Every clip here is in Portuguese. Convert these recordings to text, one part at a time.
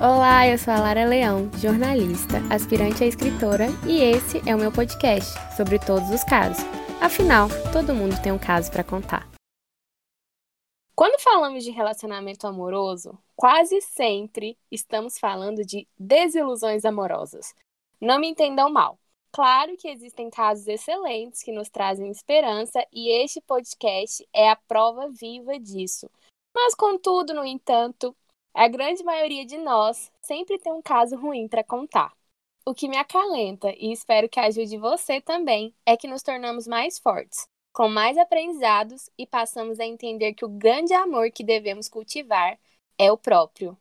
Olá, eu sou a Lara Leão, jornalista, aspirante a escritora, e esse é o meu podcast sobre todos os casos. Afinal, todo mundo tem um caso para contar. Quando falamos de relacionamento amoroso, quase sempre estamos falando de desilusões amorosas. Não me entendam mal. Claro que existem casos excelentes que nos trazem esperança e este podcast é a prova viva disso. Mas, contudo, no entanto, a grande maioria de nós sempre tem um caso ruim para contar. O que me acalenta e espero que ajude você também é que nos tornamos mais fortes, com mais aprendizados e passamos a entender que o grande amor que devemos cultivar é o próprio.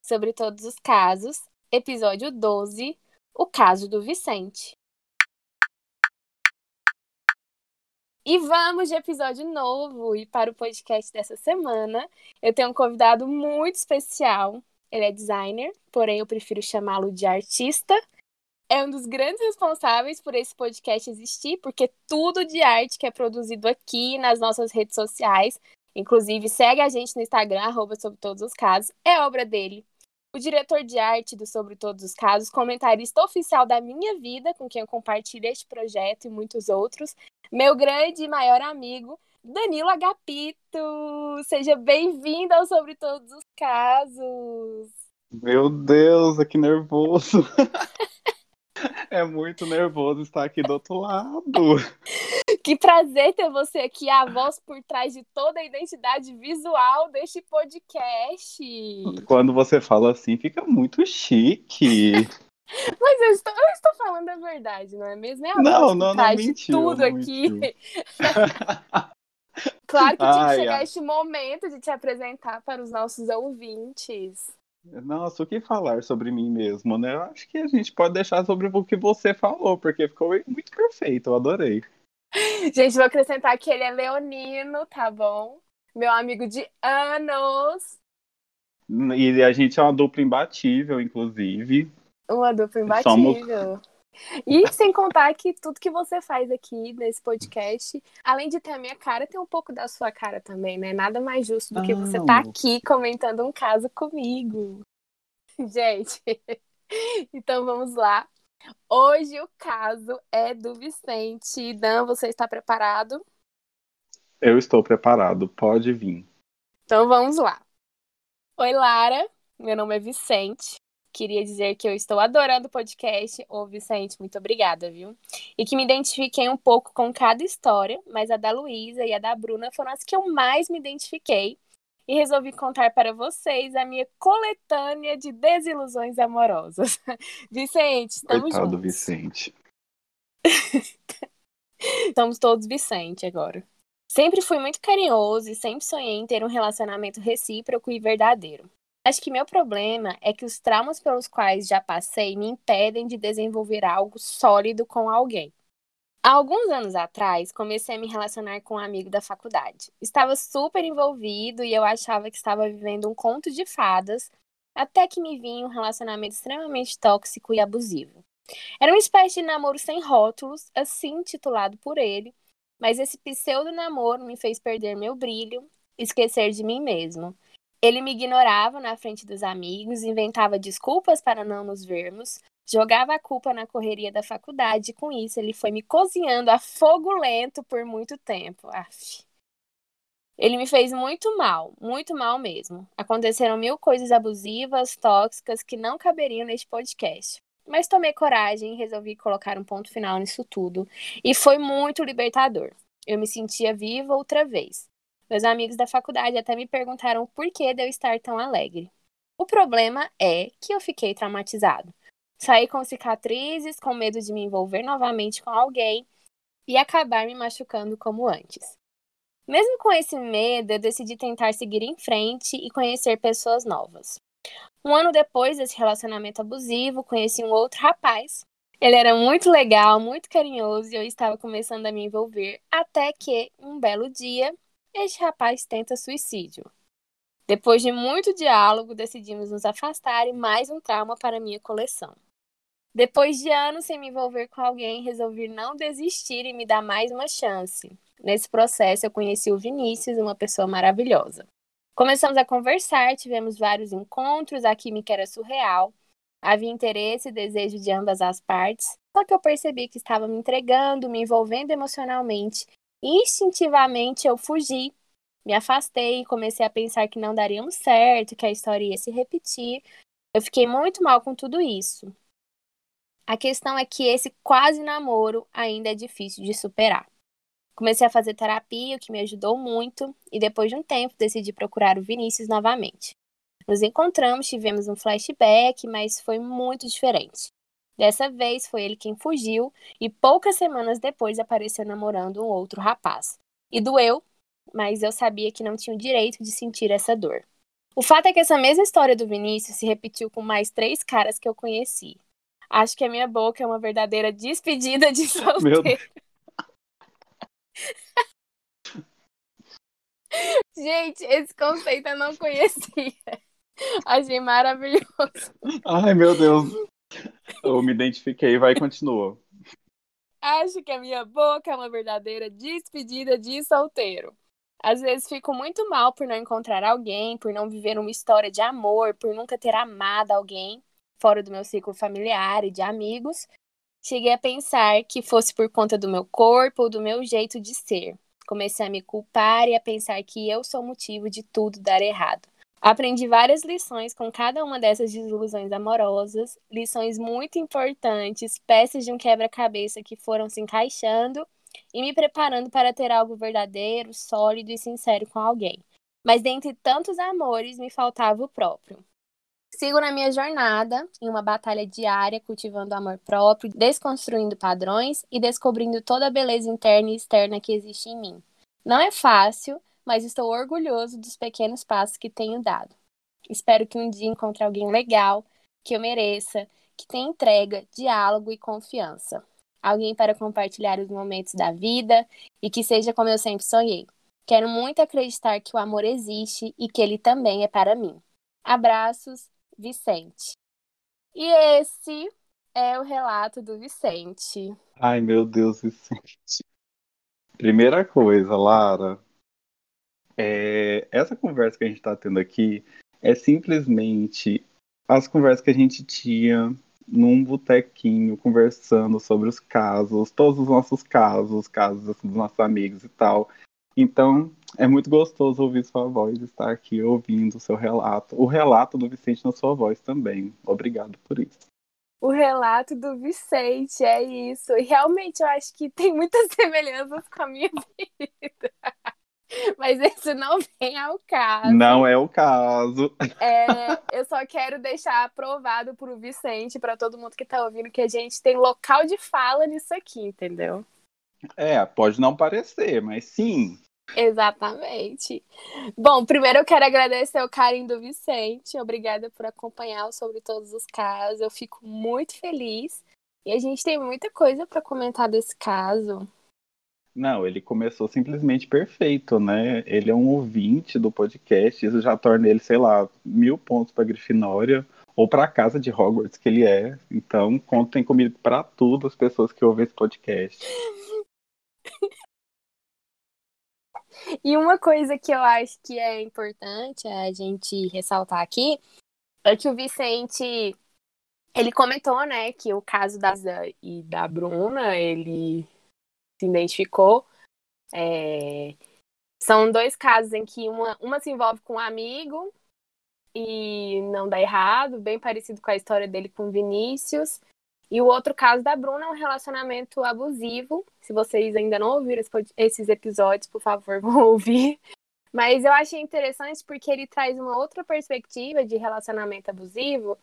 Sobre todos os casos, episódio 12 O caso do Vicente. E vamos de episódio novo. E para o podcast dessa semana, eu tenho um convidado muito especial. Ele é designer, porém eu prefiro chamá-lo de artista. É um dos grandes responsáveis por esse podcast existir, porque tudo de arte que é produzido aqui nas nossas redes sociais, inclusive segue a gente no Instagram, arroba sobre todos os casos, é obra dele o diretor de arte do Sobre Todos os Casos, comentarista oficial da minha vida, com quem eu compartilho este projeto e muitos outros, meu grande e maior amigo, Danilo Agapito. Seja bem-vindo ao Sobre Todos os Casos. Meu Deus, que nervoso. É muito nervoso estar aqui do outro lado. Que prazer ter você aqui, a voz por trás de toda a identidade visual deste podcast. Quando você fala assim, fica muito chique. Mas eu estou, eu estou falando a verdade, não é mesmo? É a não, voz não, por trás não, de mentiu, tudo não aqui. claro que tinha que Ai, chegar ai. este momento de te apresentar para os nossos ouvintes. Nossa, o que falar sobre mim mesmo, né? Eu acho que a gente pode deixar sobre o que você falou, porque ficou muito perfeito, eu adorei. Gente, vou acrescentar que ele é leonino, tá bom? Meu amigo de anos. E a gente é uma dupla imbatível, inclusive. Uma dupla Somos- imbatível. E sem contar que tudo que você faz aqui nesse podcast, além de ter a minha cara, tem um pouco da sua cara também, né? Nada mais justo do que você tá Não. aqui comentando um caso comigo. Gente, então vamos lá. Hoje o caso é do Vicente. Dan, você está preparado? Eu estou preparado, pode vir. Então vamos lá. Oi, Lara. Meu nome é Vicente. Queria dizer que eu estou adorando o podcast. Ô, Vicente, muito obrigada, viu? E que me identifiquei um pouco com cada história, mas a da Luísa e a da Bruna foram as que eu mais me identifiquei. E resolvi contar para vocês a minha coletânea de desilusões amorosas. Vicente, estamos Coitado juntos. Vicente. Estamos todos Vicente agora. Sempre fui muito carinhoso e sempre sonhei em ter um relacionamento recíproco e verdadeiro. Acho que meu problema é que os traumas pelos quais já passei me impedem de desenvolver algo sólido com alguém. Há alguns anos atrás, comecei a me relacionar com um amigo da faculdade. Estava super envolvido e eu achava que estava vivendo um conto de fadas, até que me vi em um relacionamento extremamente tóxico e abusivo. Era uma espécie de namoro sem rótulos, assim titulado por ele, mas esse pseudo namoro me fez perder meu brilho, esquecer de mim mesmo. Ele me ignorava na frente dos amigos, inventava desculpas para não nos vermos, jogava a culpa na correria da faculdade e com isso ele foi me cozinhando a fogo lento por muito tempo. Aff. Ele me fez muito mal, muito mal mesmo. Aconteceram mil coisas abusivas, tóxicas que não caberiam neste podcast. Mas tomei coragem e resolvi colocar um ponto final nisso tudo. E foi muito libertador. Eu me sentia viva outra vez. Meus amigos da faculdade até me perguntaram o porquê de eu estar tão alegre. O problema é que eu fiquei traumatizado. Saí com cicatrizes, com medo de me envolver novamente com alguém e acabar me machucando como antes. Mesmo com esse medo, eu decidi tentar seguir em frente e conhecer pessoas novas. Um ano depois desse relacionamento abusivo, conheci um outro rapaz. Ele era muito legal, muito carinhoso e eu estava começando a me envolver, até que, um belo dia, este rapaz tenta suicídio. Depois de muito diálogo, decidimos nos afastar e mais um trauma para minha coleção. Depois de anos sem me envolver com alguém, resolvi não desistir e me dar mais uma chance. Nesse processo, eu conheci o Vinícius, uma pessoa maravilhosa. Começamos a conversar, tivemos vários encontros, a química era surreal. Havia interesse e desejo de ambas as partes, só que eu percebi que estava me entregando, me envolvendo emocionalmente. Instintivamente eu fugi, me afastei e comecei a pensar que não daríamos certo, que a história ia se repetir. Eu fiquei muito mal com tudo isso. A questão é que esse quase namoro ainda é difícil de superar. Comecei a fazer terapia, o que me ajudou muito, e depois de um tempo decidi procurar o Vinícius novamente. Nos encontramos, tivemos um flashback, mas foi muito diferente. Dessa vez foi ele quem fugiu e poucas semanas depois apareceu namorando um outro rapaz. E doeu, mas eu sabia que não tinha o direito de sentir essa dor. O fato é que essa mesma história do Vinícius se repetiu com mais três caras que eu conheci. Acho que a minha boca é uma verdadeira despedida de solteiro. Gente, esse conceito eu não conhecia. Achei maravilhoso. Ai, meu Deus. Eu me identifiquei, vai e continua. Acho que a minha boca é uma verdadeira despedida de solteiro. Às vezes fico muito mal por não encontrar alguém, por não viver uma história de amor, por nunca ter amado alguém fora do meu ciclo familiar e de amigos. Cheguei a pensar que fosse por conta do meu corpo ou do meu jeito de ser. Comecei a me culpar e a pensar que eu sou o motivo de tudo dar errado. Aprendi várias lições com cada uma dessas desilusões amorosas, lições muito importantes, peças de um quebra-cabeça que foram se encaixando e me preparando para ter algo verdadeiro, sólido e sincero com alguém. Mas dentre tantos amores, me faltava o próprio. Sigo na minha jornada, em uma batalha diária, cultivando amor próprio, desconstruindo padrões e descobrindo toda a beleza interna e externa que existe em mim. Não é fácil, mas estou orgulhoso dos pequenos passos que tenho dado. Espero que um dia encontre alguém legal, que eu mereça, que tenha entrega, diálogo e confiança. Alguém para compartilhar os momentos da vida e que seja como eu sempre sonhei. Quero muito acreditar que o amor existe e que ele também é para mim. Abraços, Vicente. E esse é o relato do Vicente. Ai, meu Deus, Vicente. Primeira coisa, Lara, é, essa conversa que a gente está tendo aqui é simplesmente as conversas que a gente tinha num botequinho, conversando sobre os casos, todos os nossos casos, casos assim, dos nossos amigos e tal. Então, é muito gostoso ouvir sua voz, estar aqui ouvindo o seu relato. O relato do Vicente na sua voz também. Obrigado por isso. O relato do Vicente, é isso. E realmente eu acho que tem muitas semelhanças com a minha vida. Mas isso não vem ao caso. Não é o caso. É, eu só quero deixar aprovado pro Vicente, para todo mundo que tá ouvindo, que a gente tem local de fala nisso aqui, entendeu? É, pode não parecer, mas sim. Exatamente. Bom, primeiro eu quero agradecer o carinho do Vicente. Obrigada por acompanhar sobre todos os casos. Eu fico muito feliz. E a gente tem muita coisa para comentar desse caso. Não, ele começou simplesmente perfeito, né? Ele é um ouvinte do podcast, isso já torna ele, sei lá, mil pontos para Grifinória ou para a casa de Hogwarts que ele é. Então, contem comigo para tudo as pessoas que ouvem esse podcast. E uma coisa que eu acho que é importante a gente ressaltar aqui é que o Vicente ele comentou, né, que o caso da e da Bruna, ele se identificou. É... São dois casos em que uma, uma se envolve com um amigo e não dá errado, bem parecido com a história dele com Vinícius. E o outro caso da Bruna é um relacionamento abusivo. Se vocês ainda não ouviram esses episódios, por favor, vão ouvir. Mas eu achei interessante porque ele traz uma outra perspectiva de relacionamento abusivo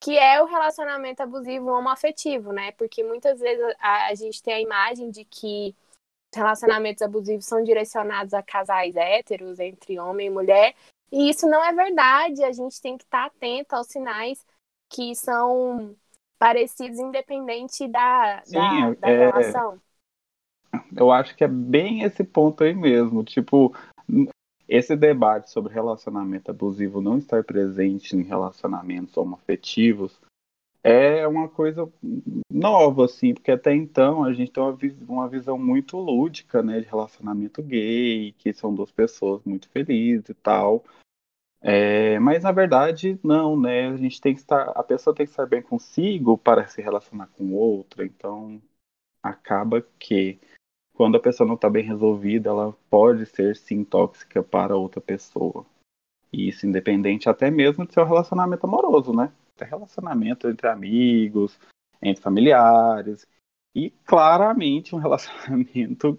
que é o relacionamento abusivo homoafetivo, né? Porque muitas vezes a, a gente tem a imagem de que relacionamentos abusivos são direcionados a casais héteros, entre homem e mulher, e isso não é verdade. A gente tem que estar atento aos sinais que são parecidos, independente da, Sim, da, da é... relação. Eu acho que é bem esse ponto aí mesmo. Tipo, esse debate sobre relacionamento abusivo não estar presente em relacionamentos homoafetivos é uma coisa nova, assim, porque até então a gente tem uma, uma visão muito lúdica, né, de relacionamento gay, que são duas pessoas muito felizes e tal, É, mas na verdade, não, né? A gente tem que estar. A pessoa tem que estar bem consigo para se relacionar com outra. Então, acaba que quando a pessoa não está bem resolvida, ela pode ser sim tóxica para outra pessoa. E isso independente até mesmo de seu relacionamento amoroso, né? Até relacionamento entre amigos, entre familiares. E claramente um relacionamento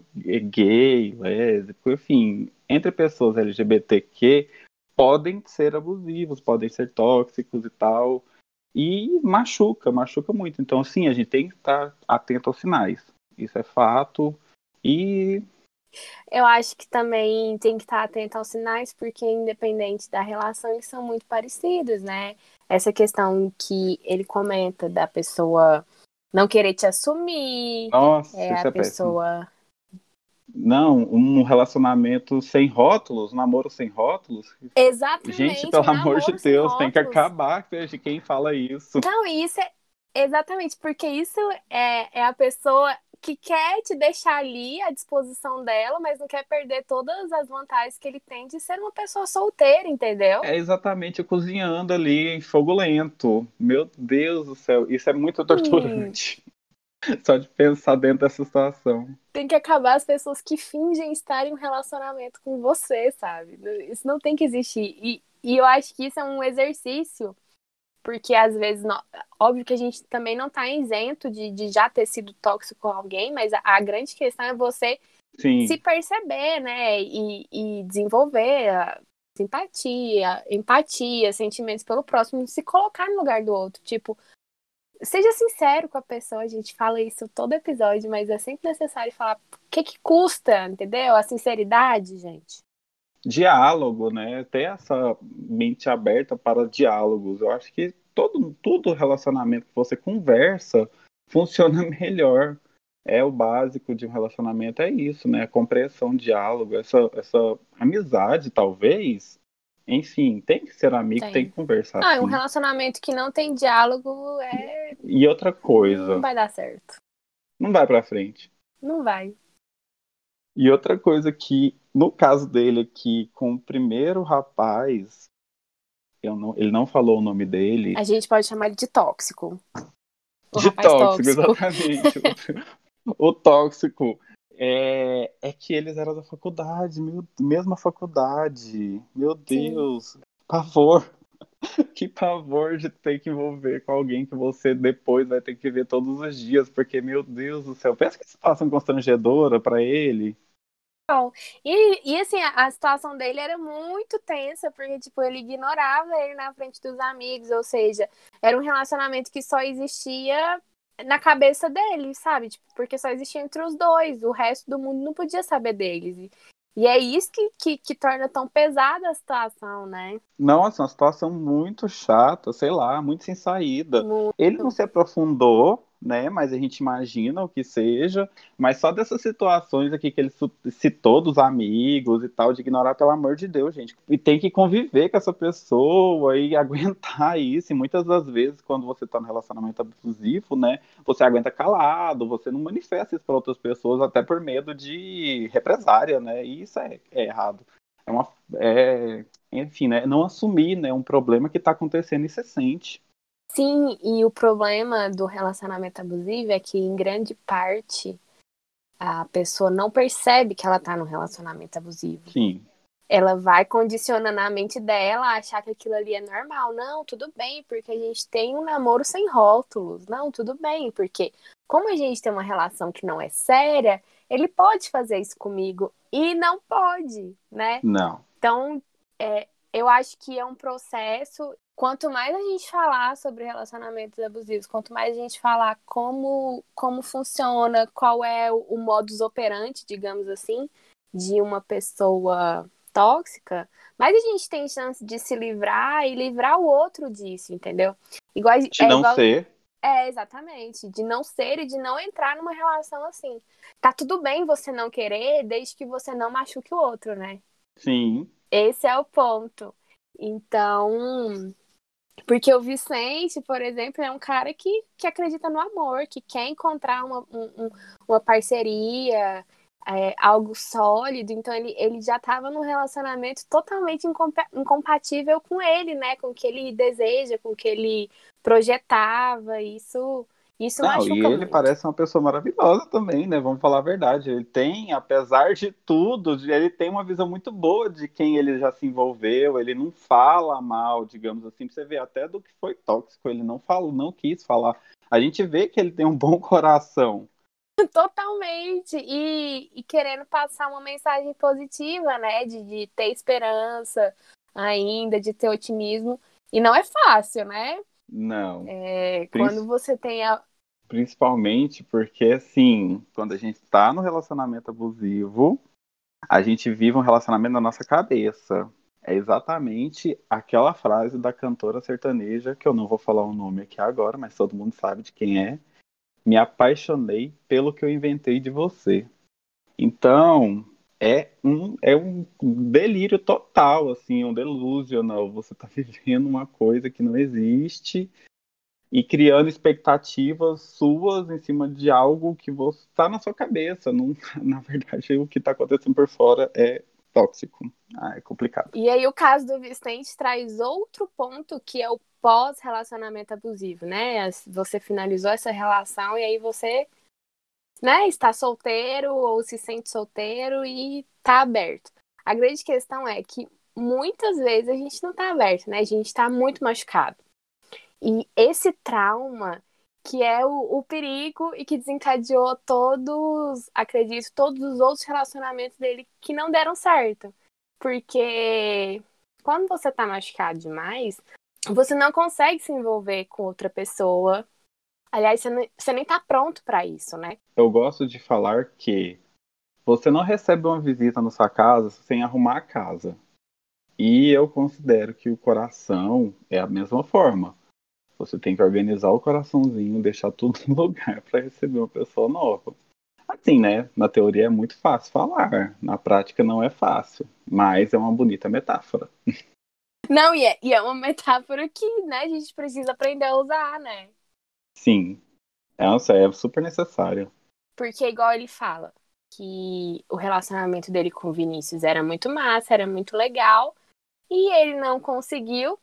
gay, lésbico, enfim, entre pessoas LGBTQ podem ser abusivos, podem ser tóxicos e tal. E machuca, machuca muito. Então, sim, a gente tem que estar atento aos sinais. Isso é fato. E. Eu acho que também tem que estar atento aos sinais, porque independente da relação, eles são muito parecidos, né? Essa questão que ele comenta da pessoa não querer te assumir. Nossa, é a é pessoa. Péssimo. Não, um relacionamento sem rótulos, um namoro sem rótulos. Exatamente. Gente, pelo amor de Deus, tem que acabar de quem fala isso. Não, isso é exatamente, porque isso é, é a pessoa que quer te deixar ali à disposição dela, mas não quer perder todas as vantagens que ele tem de ser uma pessoa solteira, entendeu? É exatamente cozinhando ali em fogo lento. Meu Deus do céu, isso é muito torturante. Hum. Só de pensar dentro dessa situação. Tem que acabar as pessoas que fingem estar em um relacionamento com você, sabe? Isso não tem que existir. E, e eu acho que isso é um exercício, porque às vezes, não, óbvio que a gente também não está isento de, de já ter sido tóxico com alguém, mas a, a grande questão é você Sim. se perceber, né? E, e desenvolver a simpatia, empatia, sentimentos pelo próximo, se colocar no lugar do outro. Tipo, seja sincero com a pessoa, a gente fala isso todo episódio, mas é sempre necessário falar o que, que custa, entendeu? A sinceridade, gente. Diálogo, né? Ter essa mente aberta para diálogos. Eu acho que todo, todo relacionamento que você conversa funciona melhor. É o básico de um relacionamento, é isso, né? Compreensão, diálogo, essa, essa amizade, talvez, enfim, tem que ser amigo, tem, tem que conversar. Ah, assim. um relacionamento que não tem diálogo é. E outra coisa. Não vai dar certo. Não vai pra frente. Não vai. E outra coisa que, no caso dele aqui, com o primeiro rapaz, eu não, ele não falou o nome dele. A gente pode chamar ele de tóxico. O de tóxico, tóxico, exatamente. o, o tóxico. É, é que eles eram da faculdade, meu, mesma faculdade. Meu Deus, Sim. pavor. que pavor de ter que envolver com alguém que você depois vai ter que ver todos os dias, porque, meu Deus do céu, pensa que situação constrangedora para ele. E, e assim, a, a, situação dele era muito tensa, porque, tipo, ele ignorava ele na frente dos amigos, ou seja, era um relacionamento que só existia na cabeça dele, sabe? Tipo, porque só existia entre os dois, o resto do mundo não podia saber deles. E, e é isso que, que, que, torna tão pesada a situação, né? Nossa, uma situação muito chata, sei lá, muito sem saída. Muito. Ele não se aprofundou né? Mas a gente imagina o que seja. Mas só dessas situações aqui que ele citou dos amigos e tal, de ignorar, pelo amor de Deus, gente. E tem que conviver com essa pessoa e aguentar isso. E muitas das vezes, quando você tá no relacionamento abusivo, né? Você aguenta calado, você não manifesta isso para outras pessoas, até por medo de represária, né? E isso é, é errado. É uma. É, enfim, né? Não assumir né, um problema que está acontecendo e você sente. Sim, e o problema do relacionamento abusivo é que, em grande parte, a pessoa não percebe que ela tá num relacionamento abusivo. Sim. Ela vai condicionando a mente dela a achar que aquilo ali é normal. Não, tudo bem, porque a gente tem um namoro sem rótulos. Não, tudo bem, porque como a gente tem uma relação que não é séria, ele pode fazer isso comigo e não pode, né? Não. Então, é, eu acho que é um processo quanto mais a gente falar sobre relacionamentos abusivos, quanto mais a gente falar como, como funciona, qual é o, o modus operandi, digamos assim, de uma pessoa tóxica, mais a gente tem chance de se livrar e livrar o outro disso, entendeu? Igual, de é não igual... ser. É, exatamente. De não ser e de não entrar numa relação assim. Tá tudo bem você não querer, desde que você não machuque o outro, né? Sim. Esse é o ponto. Então, porque o Vicente, por exemplo, é um cara que, que acredita no amor, que quer encontrar uma, um, uma parceria, é, algo sólido, então ele, ele já estava num relacionamento totalmente incompatível com ele, né? Com o que ele deseja, com o que ele projetava. Isso, isso Não, machuca e ele muito. parece uma pessoa maravilhosa também, né? Vamos falar a verdade. Ele tem, apesar de tudo, ele tem uma visão muito boa de quem ele já se envolveu. Ele não fala mal, digamos assim. Pra você ver até do que foi tóxico. Ele não falou, não quis falar. A gente vê que ele tem um bom coração. Totalmente. E, e querendo passar uma mensagem positiva, né? De, de ter esperança ainda, de ter otimismo. E não é fácil, né? Não. É, quando você tem a. Principalmente porque, assim, quando a gente tá no relacionamento abusivo, a gente vive um relacionamento na nossa cabeça. É exatamente aquela frase da cantora sertaneja, que eu não vou falar o nome aqui agora, mas todo mundo sabe de quem é. Me apaixonei pelo que eu inventei de você. Então, é um, é um delírio total, assim, um delusional. Você tá vivendo uma coisa que não existe e criando expectativas suas em cima de algo que está na sua cabeça. Não, na verdade, o que está acontecendo por fora é tóxico. Ah, é complicado. E aí o caso do Vicente traz outro ponto que é o pós-relacionamento abusivo, né? Você finalizou essa relação e aí você, né, está solteiro ou se sente solteiro e tá aberto. A grande questão é que muitas vezes a gente não tá aberto, né? A gente tá muito machucado. E esse trauma que é o, o perigo e que desencadeou todos, acredito, todos os outros relacionamentos dele que não deram certo. Porque quando você tá machucado demais, você não consegue se envolver com outra pessoa. Aliás, você, não, você nem tá pronto para isso, né? Eu gosto de falar que você não recebe uma visita na sua casa sem arrumar a casa. E eu considero que o coração é a mesma forma. Você tem que organizar o coraçãozinho, deixar tudo no lugar para receber uma pessoa nova. Assim, né? Na teoria é muito fácil falar, na prática não é fácil, mas é uma bonita metáfora. Não, e é, e é uma metáfora que né, a gente precisa aprender a usar, né? Sim, essa é super necessário. Porque, igual ele fala, que o relacionamento dele com o Vinícius era muito massa, era muito legal, e ele não conseguiu,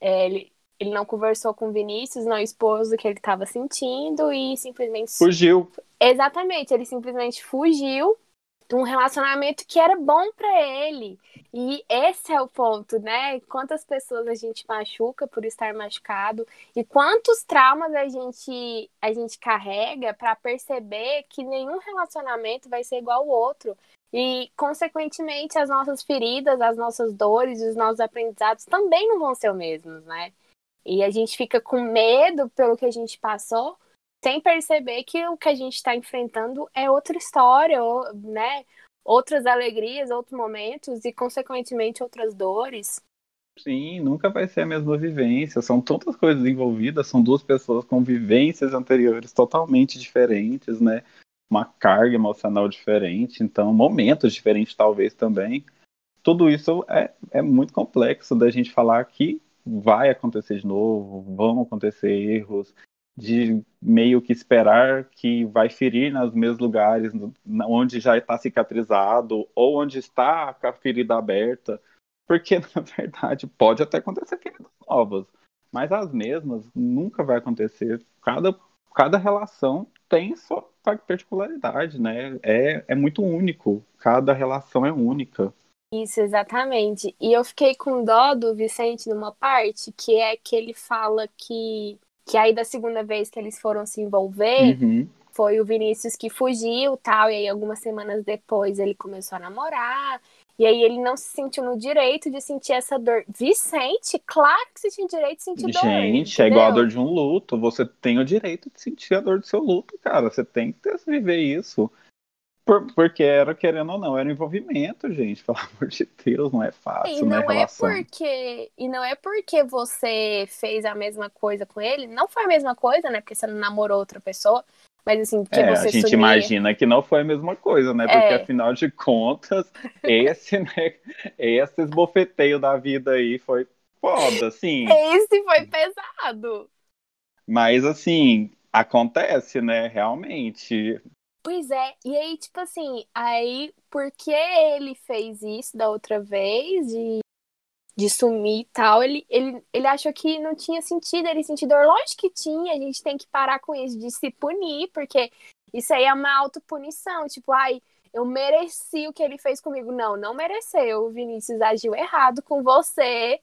é, ele, ele não conversou com o Vinícius, não expôs o que ele estava sentindo e simplesmente. Fugiu. Exatamente, ele simplesmente fugiu de um relacionamento que era bom para ele. E esse é o ponto, né? Quantas pessoas a gente machuca por estar machucado e quantos traumas a gente a gente carrega para perceber que nenhum relacionamento vai ser igual ao outro. E, consequentemente, as nossas feridas, as nossas dores, os nossos aprendizados também não vão ser os mesmos, né? E a gente fica com medo pelo que a gente passou, sem perceber que o que a gente está enfrentando é outra história, né? Outras alegrias, outros momentos e, consequentemente, outras dores. Sim, nunca vai ser a mesma vivência. São tantas coisas envolvidas, são duas pessoas com vivências anteriores totalmente diferentes, né? Uma carga emocional diferente, então momentos diferentes talvez também. Tudo isso é, é muito complexo da gente falar que vai acontecer de novo, vão acontecer erros, de meio que esperar que vai ferir nos mesmos lugares onde já está cicatrizado ou onde está a ferida aberta, porque na verdade pode até acontecer feridas novas, mas as mesmas nunca vai acontecer. Cada, cada relação tem sua particularidade, né? É, é muito único, cada relação é única. Isso, exatamente. E eu fiquei com dó do Vicente numa parte que é que ele fala que, que aí da segunda vez que eles foram se envolver, uhum. foi o Vinícius que fugiu tal, e aí algumas semanas depois ele começou a namorar, e aí ele não se sentiu no direito de sentir essa dor. Vicente, claro que você tinha direito de sentir Gente, dor. Gente, é igual a dor de um luto. Você tem o direito de sentir a dor do seu luto, cara. Você tem que ter, viver isso. Por, porque era, querendo ou não, era envolvimento, gente. Pelo amor de Deus, não é fácil, e não né? É porque, e não é porque você fez a mesma coisa com ele. Não foi a mesma coisa, né? Porque você não namorou outra pessoa. Mas assim, que é, você a gente imagina que não foi a mesma coisa, né? Porque É. afinal de contas, esse, né, esse esbofeteio da vida aí foi foda, assim. Esse foi pesado. Mas assim, acontece, né? Realmente. Pois é, e aí, tipo assim, aí, porque ele fez isso da outra vez, de, de sumir e tal, ele, ele, ele achou que não tinha sentido ele sentir dor. Lógico que tinha, a gente tem que parar com isso, de se punir, porque isso aí é uma autopunição, tipo, ai, eu mereci o que ele fez comigo. Não, não mereceu. O Vinícius agiu errado com você.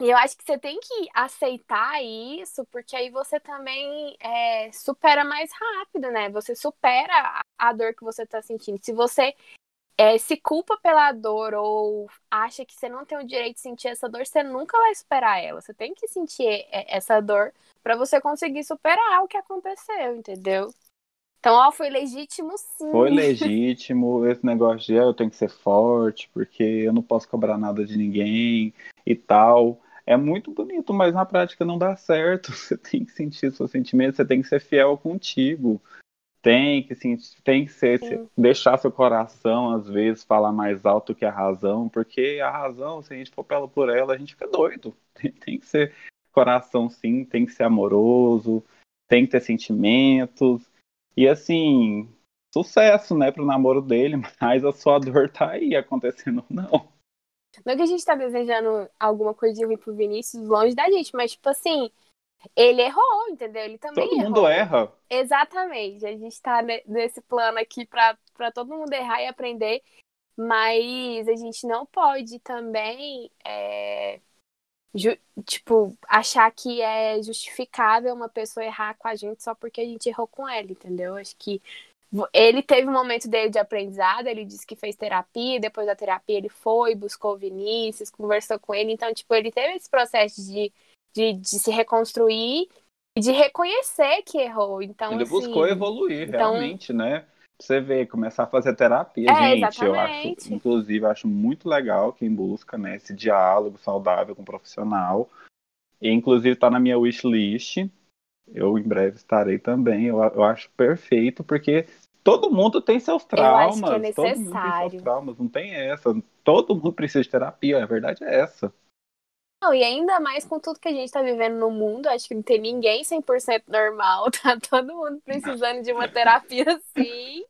E eu acho que você tem que aceitar isso, porque aí você também é, supera mais rápido, né? Você supera a dor que você tá sentindo. Se você é, se culpa pela dor ou acha que você não tem o direito de sentir essa dor, você nunca vai superar ela. Você tem que sentir é, essa dor para você conseguir superar o que aconteceu, entendeu? Então, ó, foi legítimo sim. Foi legítimo esse negócio de ah, eu tenho que ser forte, porque eu não posso cobrar nada de ninguém e tal é muito bonito, mas na prática não dá certo. Você tem que sentir seus sentimentos, você tem que ser fiel contigo. Tem que, sentir, tem que ser, deixar seu coração, às vezes, falar mais alto que a razão, porque a razão, se a gente for pela por ela, a gente fica doido. Tem, tem que ser coração, sim, tem que ser amoroso, tem que ter sentimentos. E assim, sucesso, né, pro namoro dele, mas a sua dor tá aí acontecendo não. Não é que a gente tá desejando alguma coisa de ruim pro Vinícius longe da gente, mas, tipo assim, ele errou, entendeu? Ele também todo errou. mundo erra. Exatamente. A gente tá nesse plano aqui pra, pra todo mundo errar e aprender. Mas a gente não pode também, é, tipo, achar que é justificável uma pessoa errar com a gente só porque a gente errou com ela, entendeu? Acho que ele teve um momento dele de aprendizado, ele disse que fez terapia, depois da terapia ele foi, buscou o Vinícius, conversou com ele, então, tipo, ele teve esse processo de, de, de se reconstruir e de reconhecer que errou. Então, ele assim, buscou evoluir, então... realmente, né? Você vê, começar a fazer terapia, é, gente, exatamente. eu acho, inclusive, acho muito legal quem busca, né, esse diálogo saudável com o profissional. E, inclusive, tá na minha wishlist, eu em breve estarei também. Eu, eu acho perfeito, porque todo mundo tem seus traumas. Eu acho que é necessário. Todo mundo tem seus traumas, não tem essa. Todo mundo precisa de terapia, a verdade é essa. Não, e ainda mais com tudo que a gente tá vivendo no mundo, acho que não tem ninguém 100% normal, tá todo mundo precisando de uma terapia sim,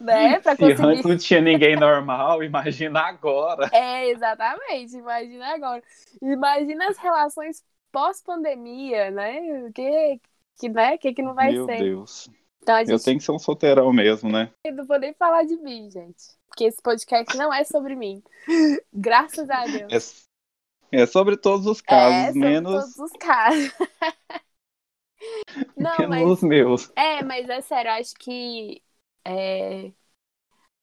né? Pra Se conseguir... antes não tinha ninguém normal, imagina agora. É, exatamente, imagina agora. Imagina as relações pós-pandemia, né? Que, que, né? Que que não vai Meu ser? Meu Deus. Então, gente... Eu tenho que ser um solteirão mesmo, né? Eu não vou nem falar de mim, gente. Porque esse podcast não é sobre mim. Graças a Deus. É, é sobre todos os casos, é, menos. todos os casos. não, menos mas... os meus. É, mas é sério, acho que é,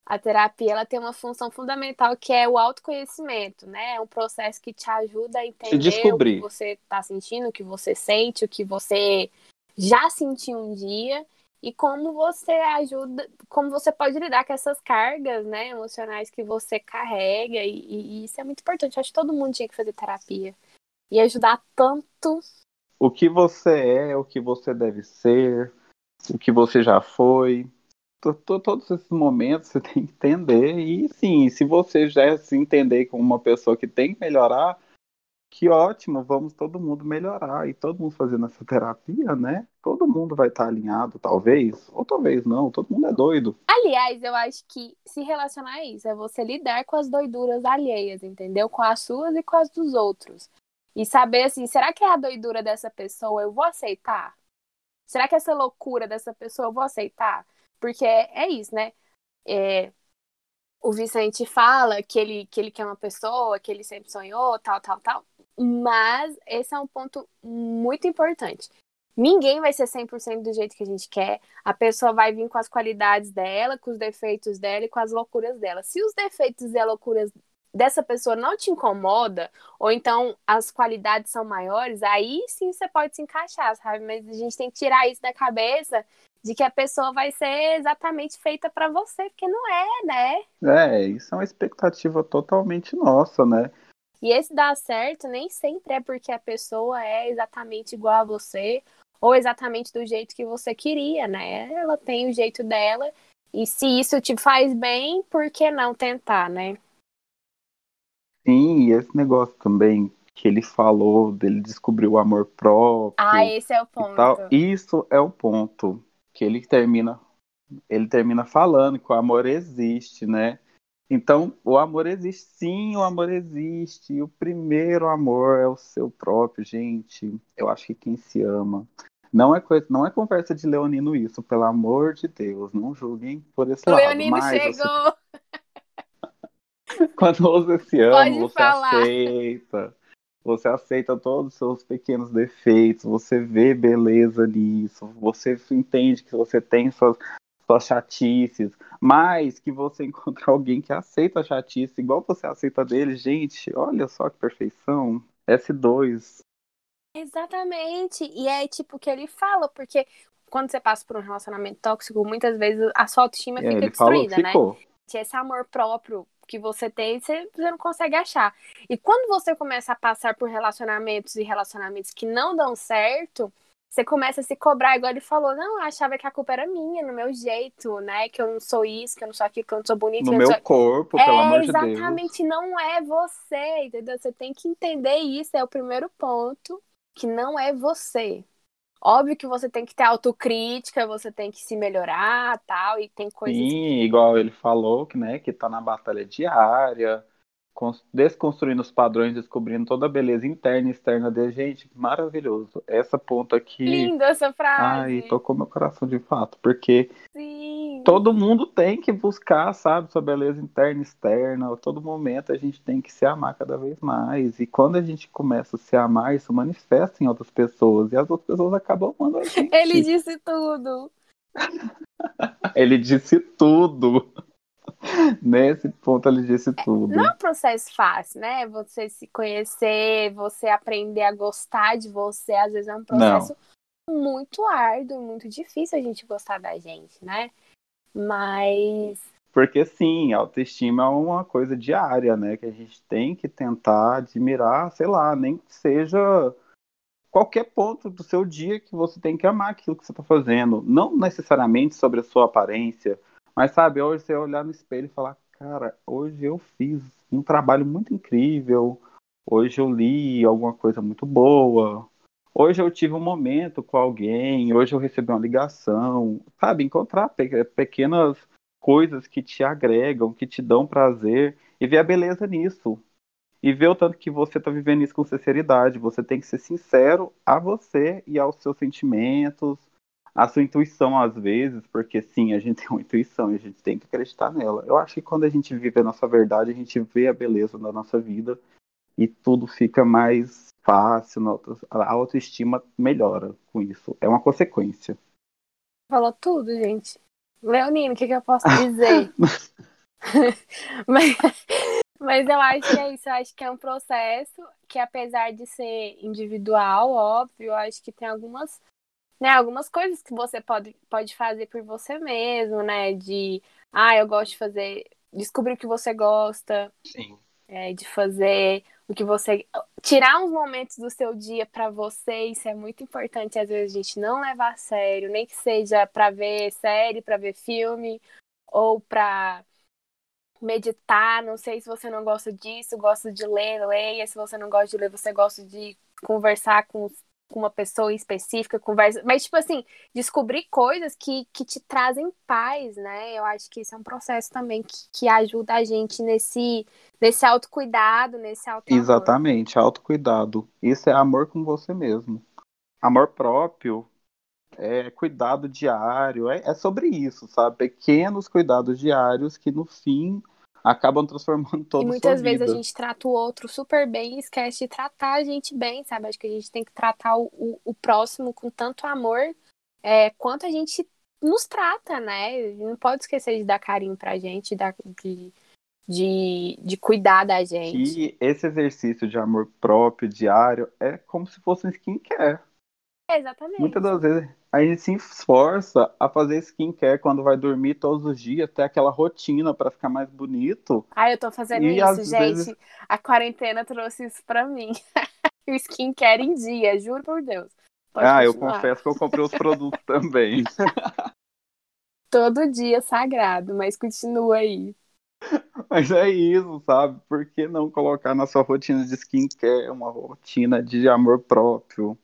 a terapia ela tem uma função fundamental que é o autoconhecimento, né? É um processo que te ajuda a entender o que você está sentindo, o que você sente, o que você já sentiu um dia e como você ajuda, como você pode lidar com essas cargas, né, emocionais que você carrega e, e isso é muito importante. Acho que todo mundo tinha que fazer terapia e ajudar tanto. O que você é, o que você deve ser, o que você já foi, todos esses momentos você tem que entender. E sim, se você já se entender como uma pessoa que tem que melhorar, que ótimo, vamos todo mundo melhorar. E todo mundo fazendo essa terapia, né? Todo mundo vai estar alinhado, talvez, ou talvez não, todo mundo é doido. Aliás, eu acho que se relacionar a isso é você lidar com as doiduras alheias, entendeu? Com as suas e com as dos outros. E saber assim, será que é a doidura dessa pessoa eu vou aceitar? Será que essa loucura dessa pessoa eu vou aceitar? Porque é, isso, né? É, o Vicente fala que ele, que ele quer uma pessoa, que ele sempre sonhou, tal, tal, tal. Mas esse é um ponto muito importante. Ninguém vai ser 100% do jeito que a gente quer. A pessoa vai vir com as qualidades dela, com os defeitos dela e com as loucuras dela. Se os defeitos e as loucuras dessa pessoa não te incomoda, ou então as qualidades são maiores, aí sim você pode se encaixar, sabe? Mas a gente tem que tirar isso da cabeça de que a pessoa vai ser exatamente feita para você, porque não é, né? É, isso é uma expectativa totalmente nossa, né? E esse dar certo nem sempre é porque a pessoa é exatamente igual a você ou exatamente do jeito que você queria, né? Ela tem o jeito dela e se isso te faz bem, por que não tentar, né? Sim, e esse negócio também que ele falou dele descobrir o amor próprio. Ah, esse é o ponto. Isso é o ponto que ele termina ele termina falando que o amor existe, né? Então, o amor existe, sim, o amor existe. E o primeiro amor é o seu próprio, gente. Eu acho que quem se ama. Não é, coisa, não é conversa de Leonino isso, pelo amor de Deus, não julguem por esse o lado. Leonino chegou! Você... Quando você se ama, Pode você falar. aceita. Você aceita todos os seus pequenos defeitos, você vê beleza nisso, você entende que você tem suas, suas chatices, mas que você encontra alguém que aceita a chatice igual você aceita dele, gente, olha só que perfeição. S2. Exatamente. E é tipo que ele fala, porque quando você passa por um relacionamento tóxico, muitas vezes a sua autoestima é, fica destruída, falou, né? Esse amor próprio que você tem, você, você não consegue achar. E quando você começa a passar por relacionamentos e relacionamentos que não dão certo, você começa a se cobrar, igual ele falou, não, eu achava que a culpa era minha, no meu jeito, né? Que eu não sou isso, que eu não sou aquilo, que eu não sou bonita. No meu sou... corpo, pelo é, amor de Deus. Exatamente, não é você, entendeu? Você tem que entender isso, é o primeiro ponto, que não é você. Óbvio que você tem que ter autocrítica, você tem que se melhorar, tal, e tem coisas... Sim, igual ele falou, que, né, que tá na batalha diária, desconstruindo os padrões, descobrindo toda a beleza interna e externa dele. Gente, maravilhoso. Essa ponta aqui. Linda essa frase. Ai, tocou meu coração de fato, porque Sim. todo mundo tem que buscar, sabe, sua beleza interna e externa. A todo momento a gente tem que se amar cada vez mais. E quando a gente começa a se amar, isso manifesta em outras pessoas. E as outras pessoas acabam amando a gente. Ele disse tudo. Ele disse tudo. Nesse ponto ele disse tudo. Não é um processo fácil, né? Você se conhecer, você aprender a gostar de você, às vezes é um processo Não. muito árduo, muito difícil a gente gostar da gente, né? Mas. Porque sim, autoestima é uma coisa diária, né? Que a gente tem que tentar admirar, sei lá, nem que seja qualquer ponto do seu dia que você tem que amar aquilo que você está fazendo. Não necessariamente sobre a sua aparência, mas sabe, hoje você olhar no espelho e falar, cara, hoje eu fiz um trabalho muito incrível, hoje eu li alguma coisa muito boa, hoje eu tive um momento com alguém, hoje eu recebi uma ligação, sabe, encontrar pe pequenas coisas que te agregam, que te dão prazer e ver a beleza nisso. E ver o tanto que você está vivendo isso com sinceridade. Você tem que ser sincero a você e aos seus sentimentos, a sua intuição às vezes, porque sim, a gente tem uma intuição e a gente tem que acreditar nela. Eu acho que quando a gente vive a nossa verdade, a gente vê a beleza da nossa vida e tudo fica mais fácil, a autoestima melhora com isso. É uma consequência. Falou tudo, gente. Leonino, o que, que eu posso dizer? mas, mas eu acho que é isso, eu acho que é um processo que apesar de ser individual, óbvio, eu acho que tem algumas né, algumas coisas que você pode, pode fazer por você mesmo, né? De, ah, eu gosto de fazer, descobrir o que você gosta. Sim. É, de fazer o que você. Tirar uns momentos do seu dia para você, isso é muito importante. Às vezes a gente não levar a sério, nem que seja para ver série, para ver filme, ou para meditar. Não sei se você não gosta disso, gosta de ler, leia. Se você não gosta de ler, você gosta de conversar com os com uma pessoa específica, conversa. Mas, tipo assim, descobrir coisas que, que te trazem paz, né? Eu acho que isso é um processo também que, que ajuda a gente nesse, nesse autocuidado, nesse auto Exatamente, autocuidado. Isso é amor com você mesmo. Amor próprio é cuidado diário, é, é sobre isso, sabe? Pequenos cuidados diários que no fim acabam transformando todo E muitas vezes vida. a gente trata o outro super bem e esquece de tratar a gente bem, sabe? Acho que a gente tem que tratar o, o, o próximo com tanto amor é, quanto a gente nos trata, né? Não pode esquecer de dar carinho pra gente, de, de, de cuidar da gente. E esse exercício de amor próprio, diário, é como se fosse um skincare. É, exatamente. Muitas das vezes a gente se esforça a fazer skincare quando vai dormir todos os dias, ter aquela rotina para ficar mais bonito. Ah, eu tô fazendo e isso, gente. Vezes... A quarentena trouxe isso para mim. o skincare em dia, juro por Deus. Pode ah, continuar. eu confesso que eu comprei os produtos também. Todo dia sagrado, mas continua aí. Mas é isso, sabe? Por que não colocar na sua rotina de skincare uma rotina de amor próprio?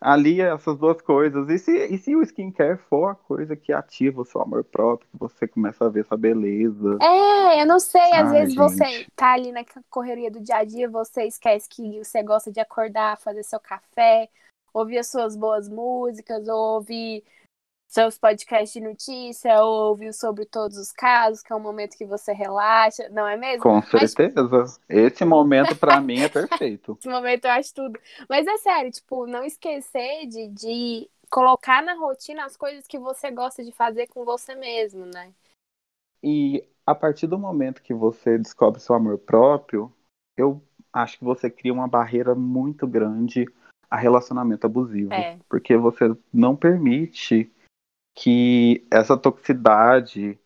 Ali essas duas coisas. E se, e se o skincare for a coisa que ativa o seu amor próprio, que você começa a ver essa beleza? É, eu não sei, às Ai, vezes gente. você tá ali na correria do dia a dia, você esquece que você gosta de acordar, fazer seu café, ouvir as suas boas músicas, ou ouvir seus podcasts de notícia, ou ouvir sobre todos os casos, que é um momento que você relaxa, não é mesmo? Com certeza. Mas... Esse momento, para mim, é perfeito. Esse momento eu acho tudo. Mas é sério, tipo, não esquecer de, de colocar na rotina as coisas que você gosta de fazer com você mesmo, né? E a partir do momento que você descobre seu amor próprio, eu acho que você cria uma barreira muito grande a relacionamento abusivo. É. Porque você não permite que essa toxicidade,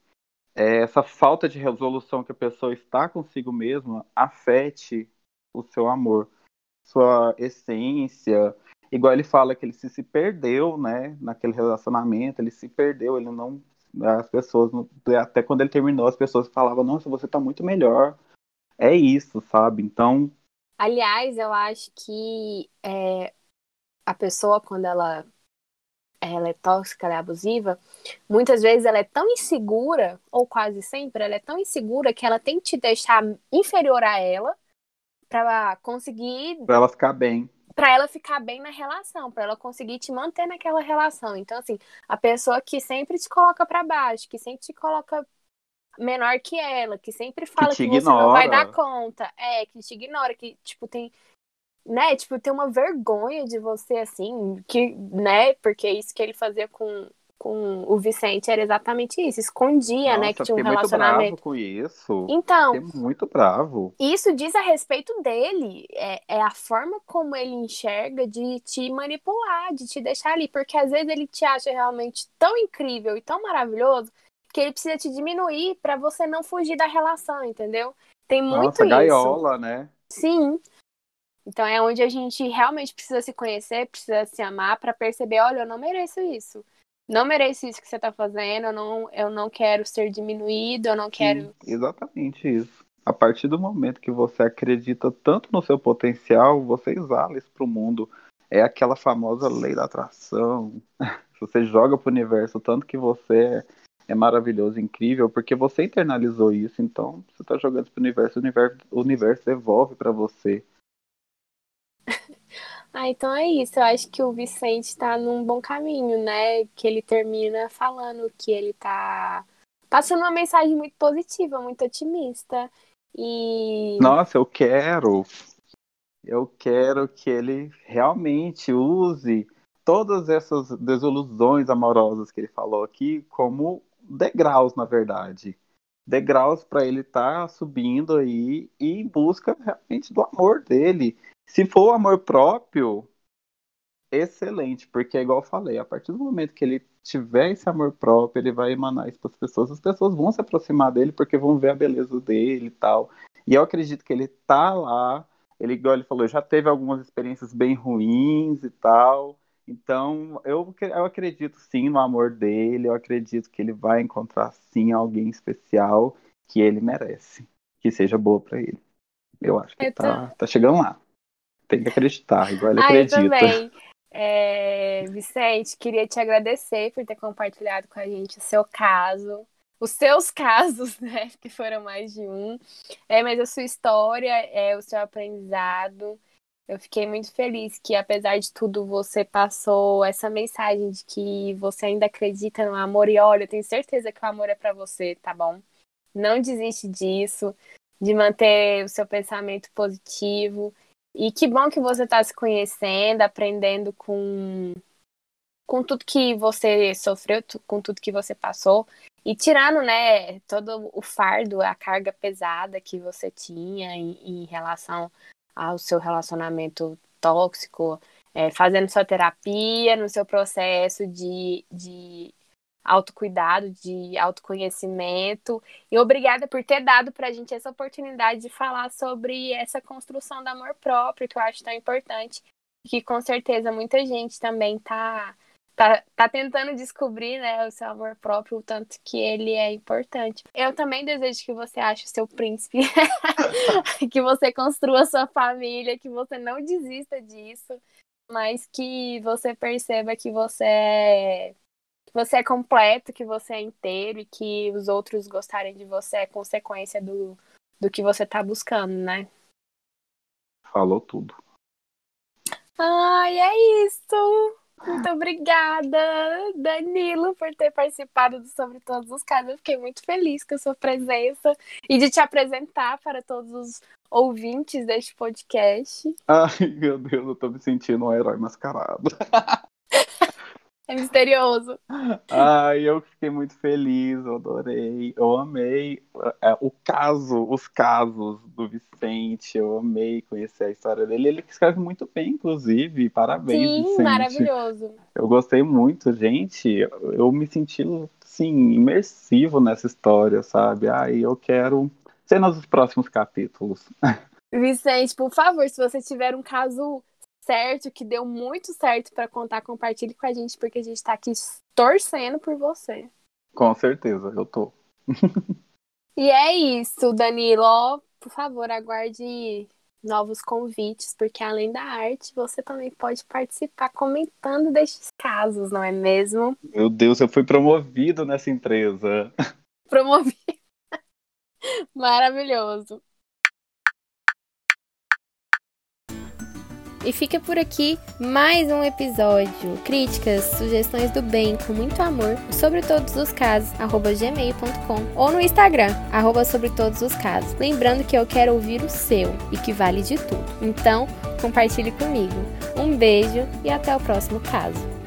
é, essa falta de resolução que a pessoa está consigo mesma afete o seu amor, sua essência. Igual ele fala que ele se, se perdeu, né, naquele relacionamento, ele se perdeu, ele não as pessoas até quando ele terminou as pessoas falavam nossa você está muito melhor é isso sabe então aliás eu acho que é, a pessoa quando ela ela é tóxica, ela é abusiva, muitas vezes ela é tão insegura, ou quase sempre, ela é tão insegura que ela tem que te deixar inferior a ela para conseguir. Pra ela ficar bem. Pra ela ficar bem na relação, para ela conseguir te manter naquela relação. Então, assim, a pessoa que sempre te coloca para baixo, que sempre te coloca menor que ela, que sempre fala que, que você não vai dar conta, é, que te ignora, que, tipo, tem né, tipo, ter uma vergonha de você, assim, que, né, porque isso que ele fazia com, com o Vicente era exatamente isso, escondia, Nossa, né, que tinha um relacionamento. Muito bravo com isso. Então, fiquei muito bravo. Isso diz a respeito dele, é, é a forma como ele enxerga de te manipular, de te deixar ali, porque às vezes ele te acha realmente tão incrível e tão maravilhoso que ele precisa te diminuir para você não fugir da relação, entendeu? Tem muito Nossa, isso. gaiola, né? Sim. Então é onde a gente realmente precisa se conhecer, precisa se amar para perceber, olha, eu não mereço isso. Não mereço isso que você está fazendo, eu não, eu não quero ser diminuído, eu não quero. Sim, exatamente isso. A partir do momento que você acredita tanto no seu potencial, você exala isso para o mundo. É aquela famosa lei da atração. você joga para o universo tanto que você é maravilhoso, incrível, porque você internalizou isso. Então, você está jogando para o universo, o universo, o universo devolve para você. Ah, então é isso. Eu acho que o Vicente está num bom caminho, né? Que ele termina falando que ele tá passando uma mensagem muito positiva, muito otimista. E. Nossa, eu quero. Eu quero que ele realmente use todas essas desilusões amorosas que ele falou aqui como degraus, na verdade. Degraus para ele estar tá subindo aí e em busca realmente do amor dele se for o amor próprio, excelente, porque é igual eu falei, a partir do momento que ele tiver esse amor próprio, ele vai emanar isso para as pessoas, as pessoas vão se aproximar dele porque vão ver a beleza dele e tal. E eu acredito que ele tá lá, ele, igual ele falou, já teve algumas experiências bem ruins e tal. Então, eu, eu acredito sim no amor dele, eu acredito que ele vai encontrar sim alguém especial que ele merece, que seja boa para ele. Eu acho que tá, tá chegando lá. Tem que acreditar, igual ele ah, acredita. Eu também. É, Vicente, queria te agradecer por ter compartilhado com a gente o seu caso, os seus casos, né? Que foram mais de um. É, mas a sua história, é, o seu aprendizado. Eu fiquei muito feliz que, apesar de tudo, você passou essa mensagem de que você ainda acredita no amor. E olha, eu tenho certeza que o amor é para você, tá bom? Não desiste disso, de manter o seu pensamento positivo e que bom que você está se conhecendo, aprendendo com, com tudo que você sofreu, com tudo que você passou. E tirando, né, todo o fardo, a carga pesada que você tinha em, em relação ao seu relacionamento tóxico, é, fazendo sua terapia, no seu processo de, de autocuidado, de autoconhecimento. E obrigada por ter dado para a gente essa oportunidade de falar sobre essa construção do amor próprio, que eu acho tão importante. Que com certeza muita gente também está tá, tá tentando descobrir né, o seu amor próprio, o tanto que ele é importante. Eu também desejo que você ache o seu príncipe, que você construa sua família, que você não desista disso mas que você perceba que você é que você é completo, que você é inteiro e que os outros gostarem de você é consequência do, do que você tá buscando, né? Falou tudo. Ai, é isso! Muito obrigada, Danilo, por ter participado do Sobre Todos os Casos. Eu fiquei muito feliz com a sua presença e de te apresentar para todos os ouvintes deste podcast. Ai, meu Deus, eu tô me sentindo um herói mascarado. É misterioso. Ai, eu fiquei muito feliz, eu adorei, eu amei é, o caso, os casos do Vicente, eu amei conhecer a história dele. Ele escreve muito bem, inclusive, parabéns, Sim, Vicente. maravilhoso. Eu gostei muito, gente, eu me senti, sim, imersivo nessa história, sabe? Ai, eu quero ser nos próximos capítulos. Vicente, por favor, se você tiver um caso certo, que deu muito certo para contar, compartilhe com a gente, porque a gente tá aqui torcendo por você. Com certeza, eu tô. e é isso, Danilo. Por favor, aguarde novos convites, porque além da arte, você também pode participar comentando destes casos, não é mesmo? Meu Deus, eu fui promovido nessa empresa. Promovido. Maravilhoso. E fica por aqui mais um episódio. Críticas, sugestões do bem com muito amor sobre todos os casos, arroba gmail.com ou no Instagram, arroba sobre todos os casos. Lembrando que eu quero ouvir o seu e que vale de tudo. Então, compartilhe comigo. Um beijo e até o próximo caso.